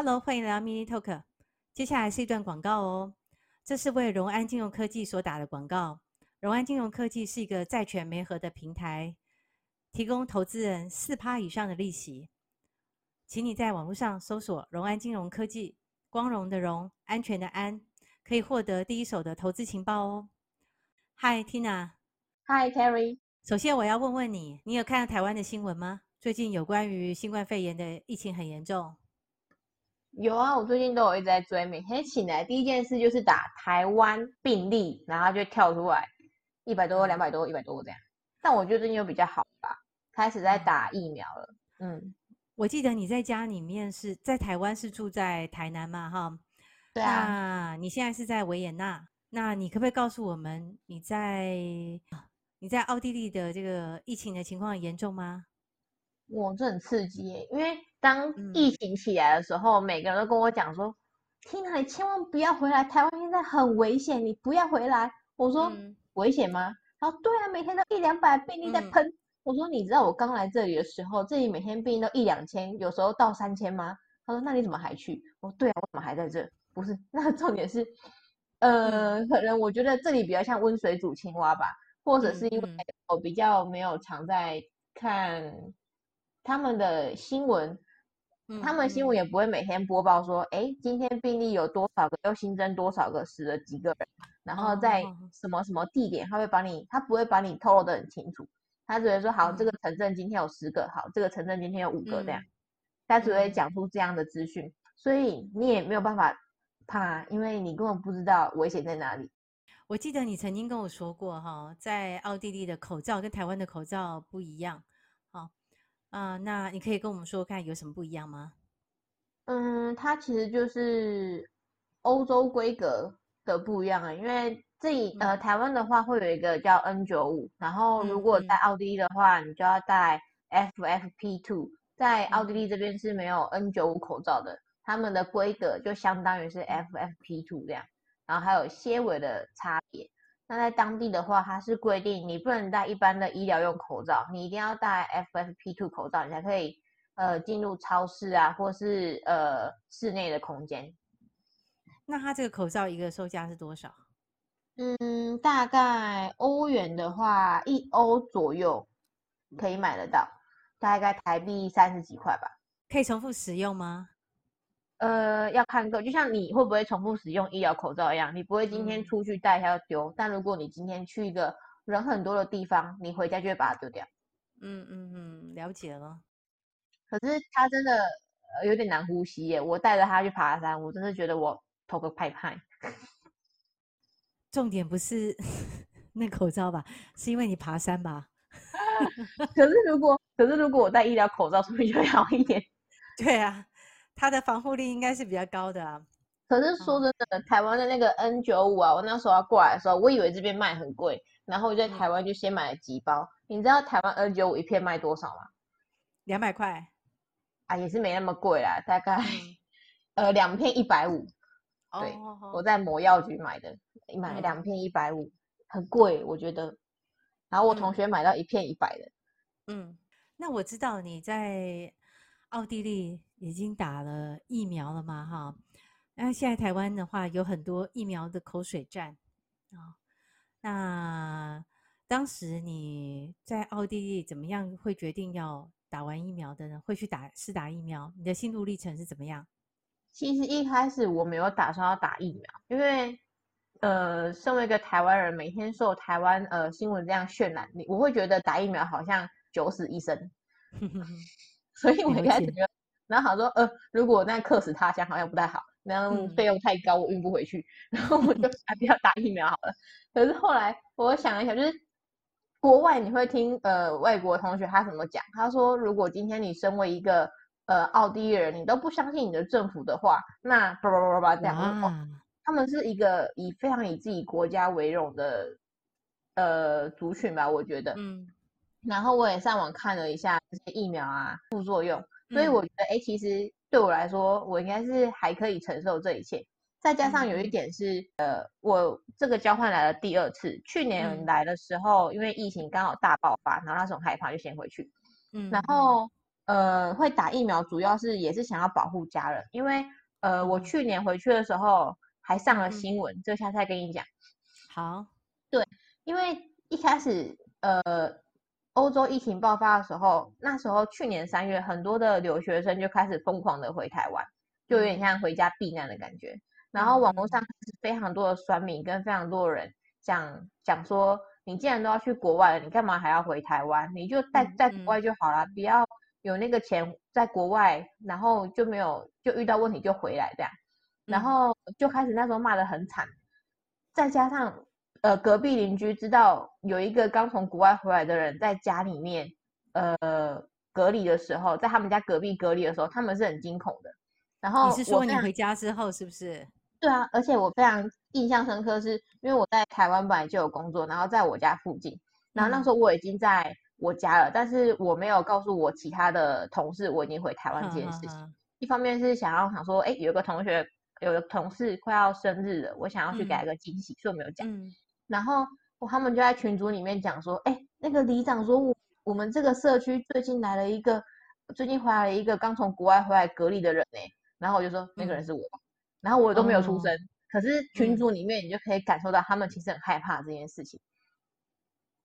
Hello，欢迎来到 Mini Talk。接下来是一段广告哦，这是为荣安金融科技所打的广告。荣安金融科技是一个债权媒合的平台，提供投资人四趴以上的利息。请你在网络上搜索“荣安金融科技”，光荣的荣，安全的安，可以获得第一手的投资情报哦。Hi Tina，Hi Terry。首先我要问问你，你有看到台湾的新闻吗？最近有关于新冠肺炎的疫情很严重。有啊，我最近都有一直在追，每天醒来第一件事就是打台湾病例，然后就跳出来一百多、两百多、一百多这样。但我觉得最近又比较好吧，开始在打疫苗了。嗯，我记得你在家里面是在台湾，是住在台南嘛？哈，对啊。那你现在是在维也纳，那你可不可以告诉我们你在你在奥地利的这个疫情的情况严重吗？哇，这很刺激耶！因为当疫情起来的时候，嗯、每个人都跟我讲说：“Tina，你千万不要回来，台湾现在很危险，你不要回来。”我说：“嗯、危险吗？”他说：“对啊，每天都一两百病例在喷。嗯”我说：“你知道我刚来这里的时候，这里每天病例都一两千，有时候到三千吗？”他说：“那你怎么还去？”我说：“对啊，我怎么还在这？不是，那重点是，呃，可能我觉得这里比较像温水煮青蛙吧，或者是因为我比较没有常在看。”他们的新闻，他们新闻也不会每天播报说，哎、今天病例有多少个，又新增多少个，死了几个人，然后在什么什么地点，他会把你，他不会把你透露的很清楚，他只会说，好，这个城镇今天有十个，好，这个城镇今天有五个。这样，他只会讲出这样的资讯，所以你也没有办法怕，因为你根本不知道危险在哪里。我记得你曾经跟我说过，哈，在奥地利的口罩跟台湾的口罩不一样。啊、呃，那你可以跟我们说看有什么不一样吗？嗯，它其实就是欧洲规格的不一样啊，因为这里呃台湾的话会有一个叫 N 九五然后如果在奥地利的话，你就要戴 FFP two，在奥地利这边是没有 N 九五口罩的，他们的规格就相当于是 FFP two 这样，然后还有些微的差别。那在当地的话，它是规定你不能戴一般的医疗用口罩，你一定要戴 FFP2 口罩，你才可以呃进入超市啊，或是呃室内的空间。那它这个口罩一个售价是多少？嗯，大概欧元的话，一欧左右可以买得到，大概台币三十几块吧。可以重复使用吗？呃，要看个，就像你会不会重复使用医疗口罩一样，你不会今天出去戴一下要丢，嗯，但如果你今天去一个人很多的地方，你回家就会把它丢掉。嗯嗯嗯，了解了。可是它真的有点难呼吸耶，我带着它去爬山，我真的觉得我头个派派。重点不是 那口罩吧？是因为你爬山吧？可是如果可是如果我戴医疗口罩，是不是就会好 一点？对啊。它的防护力应该是比较高的啊，可是说真的，嗯、台湾的那个 N 九五啊，我那时候要过来的时候，我以为这边卖很贵，然后我在台湾就先买了几包。嗯、你知道台湾 N 九五一片卖多少吗？两百块啊，也是没那么贵啦，大概、嗯、呃两片一百五。对、哦，我在魔药局买的，买了两片一百五，很贵，我觉得。然后我同学买到一片一百的。嗯，那我知道你在奥地利。已经打了疫苗了嘛？哈，那现在台湾的话有很多疫苗的口水战啊。那当时你在奥地利怎么样会决定要打完疫苗的呢？会去打试打疫苗？你的心路历程是怎么样？其实一开始我没有打算要打疫苗，因为呃，身为一个台湾人，每天受台湾呃新闻这样渲染，你我会觉得打疫苗好像九死一生 所以我一开始觉得。然后他说，呃，如果我那客死他乡好像不太好，那样费用太高，我运不回去。然后我就还不要打疫苗好了。可是后来我想一想，就是国外你会听呃外国同学他怎么讲？他说，如果今天你身为一个呃奥地利人，你都不相信你的政府的话，那叭叭叭叭这样，哦，他们是一个以非常以自己国家为荣的呃族群吧，我觉得。嗯。然后我也上网看了一下这些疫苗啊副作用。所以我觉得，哎、欸，其实对我来说，我应该是还可以承受这一切。再加上有一点是，呃，我这个交换来了第二次，去年来的时候，因为疫情刚好大爆发，然后那时候害怕，就先回去。嗯。然后呃，会打疫苗主要是也是想要保护家人，因为呃，我去年回去的时候还上了新闻，这、嗯、下次再跟你讲。好，对，因为一开始呃，欧洲疫情爆发的时候，那时候去年三月，很多的留学生就开始疯狂的回台湾，就有点像回家避难的感觉。嗯、然后网络上是非常多的酸民跟非常多的人讲讲说，你既然都要去国外了，你干嘛还要回台湾？你就在在国外就好了，不要有那个钱在国外，然后就没有就遇到问题就回来这样，然后就开始那时候骂的很惨，再加上。呃，隔壁邻居知道有一个刚从国外回来的人在家里面，呃，隔离的时候，在他们家隔壁隔离的时候，他们是很惊恐的。然后你是说你回家之后是不是？对啊，而且我非常印象深刻是，是因为我在台湾本来就有工作，然后在我家附近，然后那时候我已经在我家了，嗯、但是我没有告诉我其他的同事我已经回台湾这件事情。嗯嗯嗯、一方面是想要想说，哎，有个同学有个同事快要生日了，我想要去给他一个惊喜，嗯、所以我没有讲。嗯然后他们就在群组里面讲说，哎，那个里长说我，我我们这个社区最近来了一个，最近回来了一个刚从国外回来隔离的人呢。然后我就说那个人是我，嗯、然后我都没有出声，哦、可是群组里面你就可以感受到他们其实很害怕这件事情。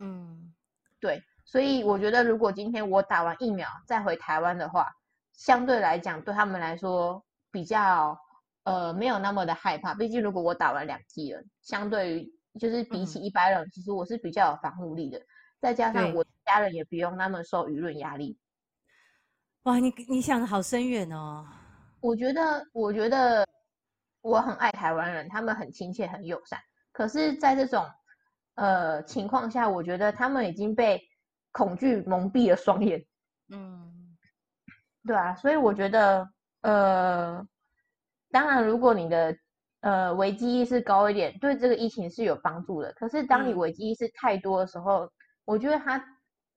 嗯，对，所以我觉得如果今天我打完疫苗再回台湾的话，相对来讲对他们来说比较呃没有那么的害怕，毕竟如果我打完两剂了，相对于。就是比起一般人，嗯、其实我是比较有防护力的，再加上我家人也不用那么受舆论压力。哇，你你想的好深远哦！我觉得，我觉得我很爱台湾人，他们很亲切、很友善。可是，在这种呃情况下，我觉得他们已经被恐惧蒙蔽了双眼。嗯，对啊，所以我觉得，呃，当然，如果你的。呃，危机意识高一点，对这个疫情是有帮助的。可是，当你危机意识太多的时候，嗯、我觉得它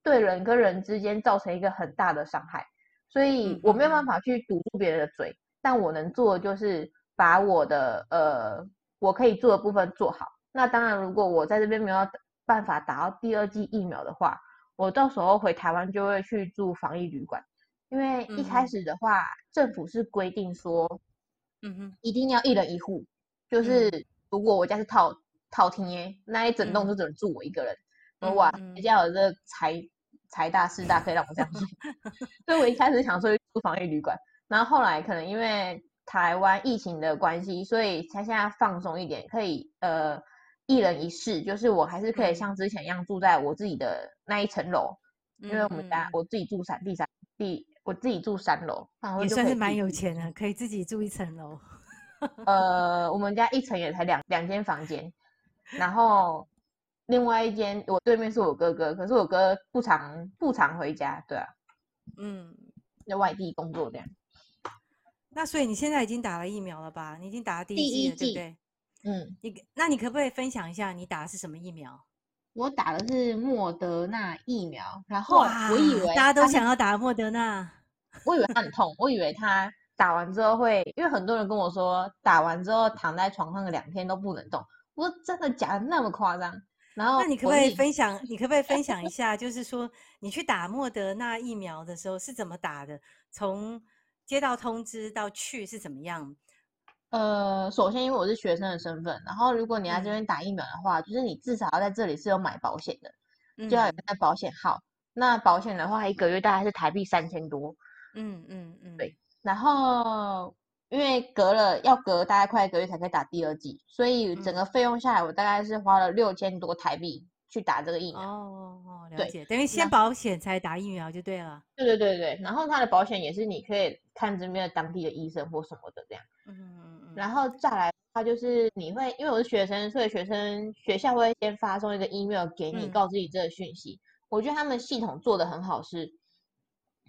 对人跟人之间造成一个很大的伤害。所以我没有办法去堵住别人的嘴，嗯、但我能做的就是把我的呃我可以做的部分做好。那当然，如果我在这边没有办法打到第二剂疫苗的话，我到时候回台湾就会去住防疫旅馆，因为一开始的话，嗯、政府是规定说，嗯哼，一定要一人一户。就是如果我家是套套厅耶，那一整栋就只能住我一个人。嗯、哇，人家有这财财大势大，可以让我这样住。所以我一开始想说住防疫旅馆，然后后来可能因为台湾疫情的关系，所以他现在放松一点，可以呃一人一室，就是我还是可以像之前一样住在我自己的那一层楼，嗯、因为我们家我自己住三第三第我自己住三楼，也算是蛮有钱的，可以自己住一层楼。呃，我们家一层也才两两间房间，然后另外一间我对面是我哥哥，可是我哥不常不常回家，对啊，嗯，在外地工作这样。那所以你现在已经打了疫苗了吧？你已经打了第一剂了，对不对？嗯，你那你可不可以分享一下你打的是什么疫苗？我打的是莫德纳疫苗，然后我以为大家都想要打莫德纳，我以为它很痛，我以为它。打完之后会，因为很多人跟我说，打完之后躺在床上两天都不能动。我说真的假的那么夸张？然后那你可不可以分享？你可不可以分享一 下，就是说你去打莫德纳疫苗的时候是怎么打的？从接到通知到去是怎么样？呃，首先因为我是学生的身份，然后如果你来这边打疫苗的话，嗯、就是你至少要在这里是有买保险的，就要有那保险号。嗯、那保险的话，一个月大概是台币三千多。嗯嗯嗯，嗯嗯对。然后，因为隔了要隔大概快一个月才可以打第二剂，所以整个费用下来，我大概是花了六千多台币去打这个疫苗。哦哦，了解。对等于先保险才打疫苗就对了。对对对对，然后他的保险也是你可以看这边的当地的医生或什么的这样。嗯嗯嗯。然后再来，他就是你会，因为我是学生，所以学生学校会先发送一个 email 给你，告知你这个讯息。嗯、我觉得他们系统做得很好，是。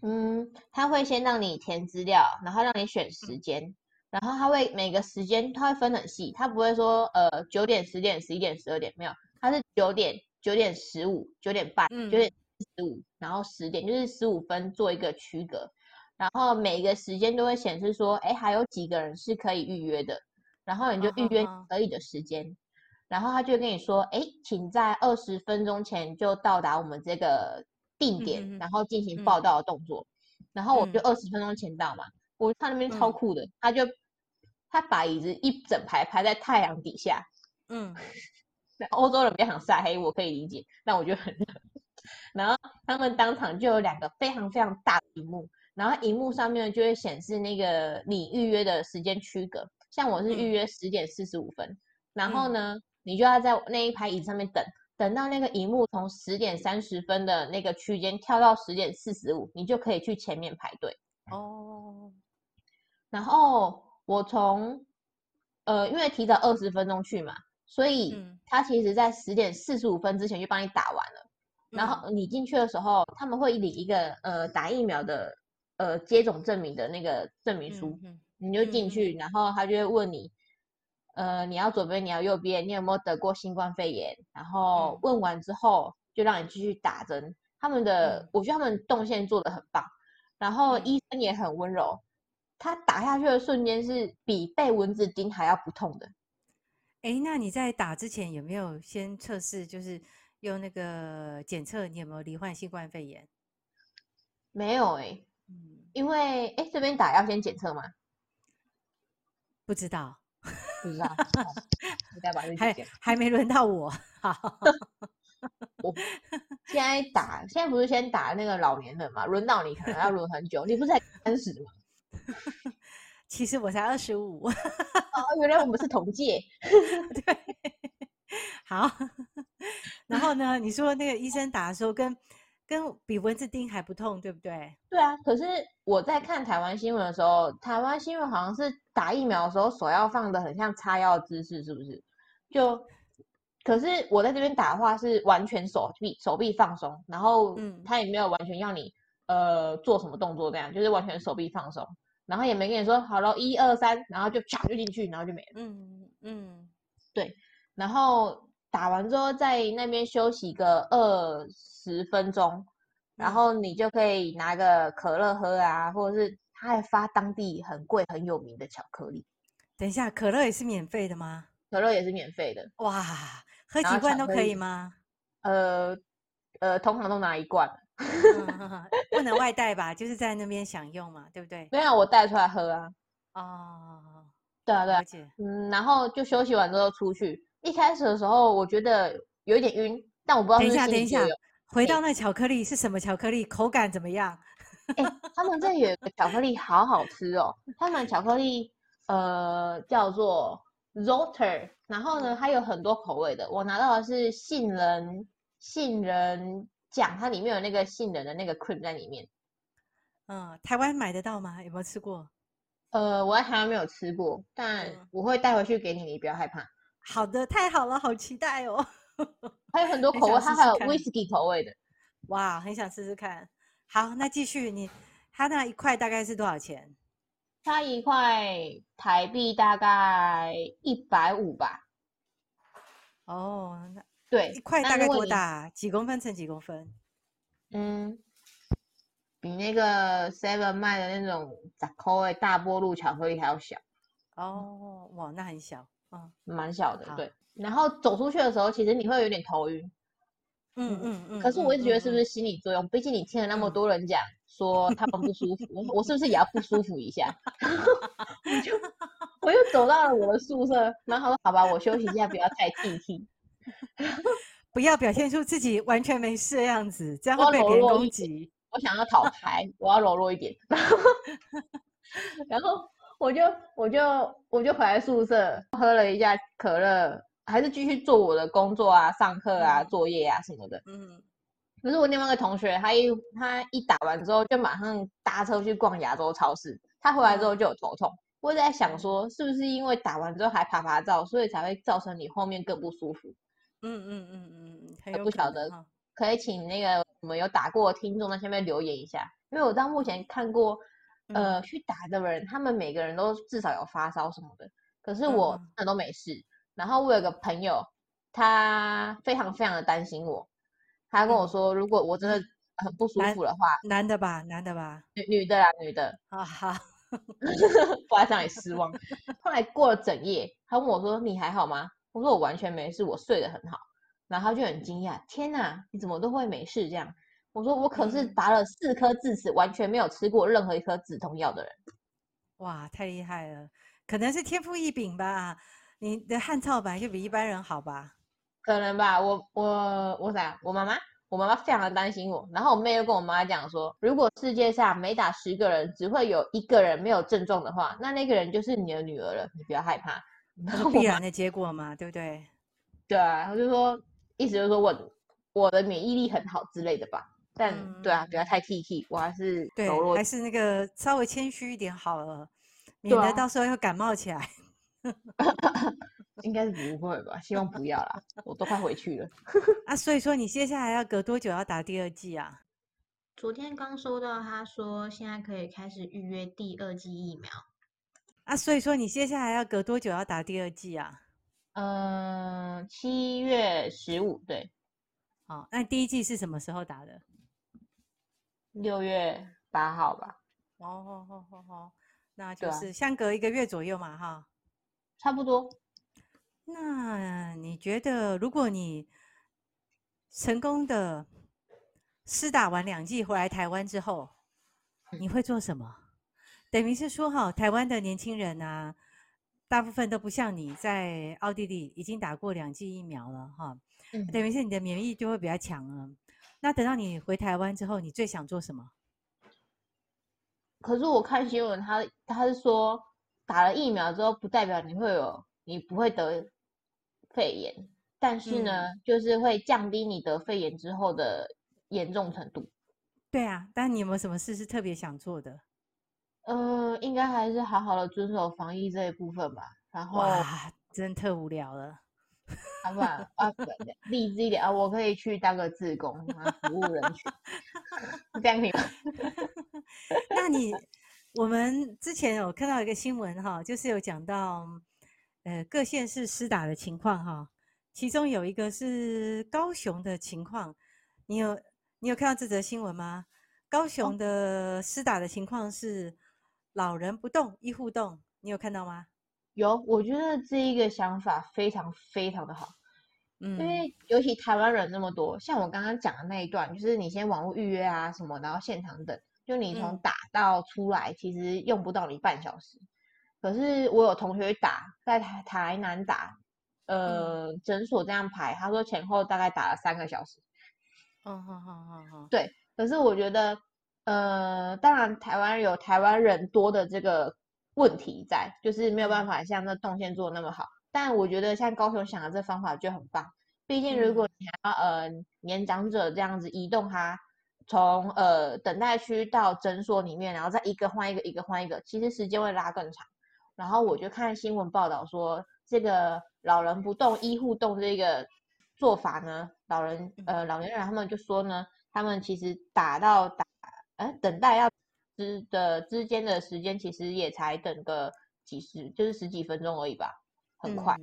嗯，他会先让你填资料，然后让你选时。间，嗯、然后他会每个时间他会分很细，他不会说呃九点、十点、十一点、十二点没有，他是九点、九点十五、九点半、九点十五，然后十点就是十五分做一个区隔，然后每一个时间都会显示说，哎，还有几个人是可以预约的，然后你就预约可以的时间，然后他就会跟你说，哎，请在二十分钟前就到达我们这个。定点，然后进行报道的动作，然后我就二十分钟前到嘛，嗯、我他那边超酷的，嗯、他就他把椅子一整排排在太阳底下，嗯，欧洲人比较想晒黑，我可以理解，但我觉得很热。然后他们当场就有两个非常非常大的荧幕，然后荧幕上面就会显示那个你预约的时间区隔，像我是预约十点四十五分，嗯、然后呢，你就要在那一排椅子上面等。等到那个荧幕从十点三十分的那个区间跳到十点四十五，你就可以去前面排队哦。然后我从呃，因为提早二十分钟去嘛，所以他其实在十点四十五分之前就帮你打完了。嗯、然后你进去的时候，他们会领一个呃打疫苗的呃接种证明的那个证明书，嗯、你就进去，嗯、然后他就会问你。呃，你要左边，你要右边，你有没有得过新冠肺炎？然后问完之后，就让你继续打针。他们的，嗯、我觉得他们动线做的很棒，然后医生也很温柔。他打下去的瞬间是比被蚊子叮还要不痛的。哎，那你在打之前有没有先测试，就是用那个检测你有没有罹患新冠肺炎？没有哎、欸，嗯，因为哎这边打要先检测吗？不知道。不知道，还还没轮到我。好，我现在打，现在不是先打那个老年人嘛？轮到你可能要轮很久。你不是才三十吗？其实我才二十五。哦，原来我们是同届。对。好。然后呢？你说那个医生打的时候跟。跟比蚊子叮还不痛，对不对？对啊，可是我在看台湾新闻的时候，台湾新闻好像是打疫苗的时候手要放的很像插药的姿势，是不是？就可是我在这边打的话是完全手臂手臂放松，然后嗯，他也没有完全要你呃做什么动作这样，就是完全手臂放松，然后也没跟你说好了，一二三，然后就啪就进去，然后就没了。嗯嗯，对，然后打完之后在那边休息个二。十分钟，然后你就可以拿个可乐喝啊，或者是他还发当地很贵很有名的巧克力。等一下，可乐也是免费的吗？可乐也是免费的。哇，喝几罐都可以吗？呃呃，通常都拿一罐，不能外带吧？就是在那边享用嘛，对不对？没有，我带出来喝啊。哦，对啊对啊，嗯，然后就休息完之后出去。一开始的时候我觉得有一点晕，但我不知道是。等一下，等一下。回到那巧克力是什么巧克力？口感怎么样？哎、欸，他们这有一个巧克力好好吃哦。他们巧克力呃叫做 Zotter，然后呢它有很多口味的。我拿到的是杏仁杏仁酱，它里面有那个杏仁的那个 cream 在里面。嗯，台湾买得到吗？有没有吃过？呃，我在台湾没有吃过，但我会带回去给你，你不要害怕。好的，太好了，好期待哦。还有很多口味，试试它还有威士忌口味的，哇，很想试试看。好，那继续，你它那一块大概是多少钱？它一块台币大概一百五吧。哦，那对，一块大概多大？几公分乘几公分？嗯，比那个 Seven 卖的那种杂口味大波露巧克力还要小。哦，哇，那很小，嗯，蛮小的，对。然后走出去的时候，其实你会有点头晕，嗯嗯嗯。可是我一直觉得是不是心理作用？毕竟你听了那么多人讲说他们不舒服，我我是不是也要不舒服一下？我就我又走到了我的宿舍，然后说好吧，我休息一下，不要太气气，不要表现出自己完全没事的样子，这样会被别人攻击。我想要讨牌，我要柔弱一点，然后我就我就我就回来宿舍喝了一下可乐。还是继续做我的工作啊，上课啊，作业啊什么的。嗯，可是我另外一个同学，他一他一打完之后，就马上搭车去逛亚洲超市。他回来之后就有头痛。我在想说，是不是因为打完之后还趴趴走，所以才会造成你后面更不舒服？嗯嗯嗯嗯嗯，还不晓得，可以请那个我们有打过的听众在下面留言一下，因为我到目前看过，呃，去打的人，他们每个人都至少有发烧什么的，可是我真的都没事。然后我有个朋友，他非常非常的担心我，他跟我说，如果我真的很不舒服的话，男，男的吧，男的吧，女女的啦，女的，啊哈，不然让你失望。后来过了整夜，他问我说：“你还好吗？”我说：“我完全没事，我睡得很好。”然后他就很惊讶：“天哪，你怎么都会没事这样？”我说我可是拔了四颗智齿，完全没有吃过任何一颗止痛药的人。哇，太厉害了！可能是天赋异禀吧？你的汗臭本来就比一般人好吧？可能吧。我我我啥？我妈妈，我妈妈非常的担心我。然后我妹又跟我妈讲说，如果世界上每打十个人只会有一个人没有症状的话，那那个人就是你的女儿了。你不要害怕，那是必然的结果嘛，对不对？对啊，我就说，意思就是说我我的免疫力很好之类的吧。但、嗯、对啊，不要太 T T，我还是对，还是那个稍微谦虚一点好了，免得到时候又感冒起来。应该是不会吧？希望不要啦，我都快回去了。啊，所以说你接下来要隔多久要打第二剂啊？昨天刚收到，他说现在可以开始预约第二剂疫苗。啊，所以说你接下来要隔多久要打第二剂啊？呃，七月十五，对。好，那第一剂是什么时候打的？六月八号吧。哦，哦哦哦哦，那就是相隔一个月左右嘛，哈。差不多。那你觉得，如果你成功的施打完两剂回来台湾之后，你会做什么？等于是说，哈，台湾的年轻人啊，大部分都不像你在奥地利已经打过两剂疫苗了，哈。等于是你的免疫就会比较强了。那等到你回台湾之后，你最想做什么？可是我看新闻，他他是说。打了疫苗之后，不代表你会有，你不会得肺炎，但是呢，嗯、就是会降低你得肺炎之后的严重程度。对啊，但你有没有什么事是特别想做的？呃，应该还是好好的遵守防疫这一部分吧。然后，哇，真特无聊了。好不好？啊，励志一点啊，我可以去当个志工啊，服务人群，这样可以吗？那你？我们之前有看到一个新闻哈，就是有讲到，呃，各县市施打的情况哈，其中有一个是高雄的情况，你有你有看到这则新闻吗？高雄的施打的情况是老人不动，医护动，你有看到吗？有，我觉得这一个想法非常非常的好，嗯，因为尤其台湾人那么多，像我刚刚讲的那一段，就是你先网络预约啊什么，然后现场等。就你从打到出来，其实用不到你半小时。可是我有同学打在台台南打，呃，诊所这样排，他说前后大概打了三个小时。嗯，好好好好。对，可是我觉得，呃，当然台湾有台湾人多的这个问题在，就是没有办法像那动线做的那么好。但我觉得像高雄想的这方法就很棒。毕竟如果你要呃年长者这样子移动他。从呃等待区到诊所里面，然后再一个换一个，一个换一个，其实时间会拉更长。然后我就看新闻报道说，这个老人不动，医护动这个做法呢，老人呃老年人他们就说呢，他们其实打到打，呃等待要之的之间的时间，其实也才等个几十，就是十几分钟而已吧，很快。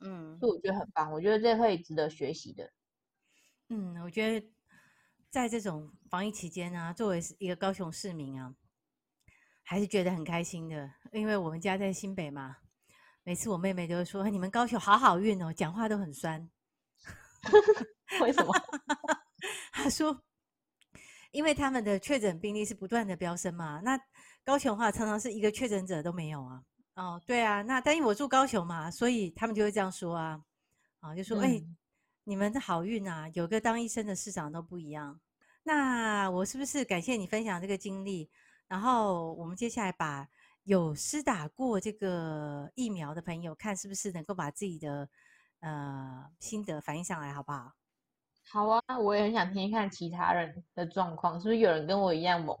嗯，嗯，所以我觉得很棒，我觉得这会值得学习的。嗯，我觉得。在这种防疫期间啊，作为一个高雄市民啊，还是觉得很开心的，因为我们家在新北嘛。每次我妹妹都会说：“你们高雄好好运哦，讲话都很酸。”为什么？她说：“因为他们的确诊病例是不断的飙升嘛。那高雄的话，常常是一个确诊者都没有啊。哦，对啊。那但因为我住高雄嘛，所以他们就会这样说啊。啊，就说：‘哎、嗯。欸’”你们的好运啊，有个当医生的市长都不一样。那我是不是感谢你分享这个经历？然后我们接下来把有施打过这个疫苗的朋友，看是不是能够把自己的呃心得反映上来，好不好？好啊，我也很想听听看其他人的状况，是不是有人跟我一样猛？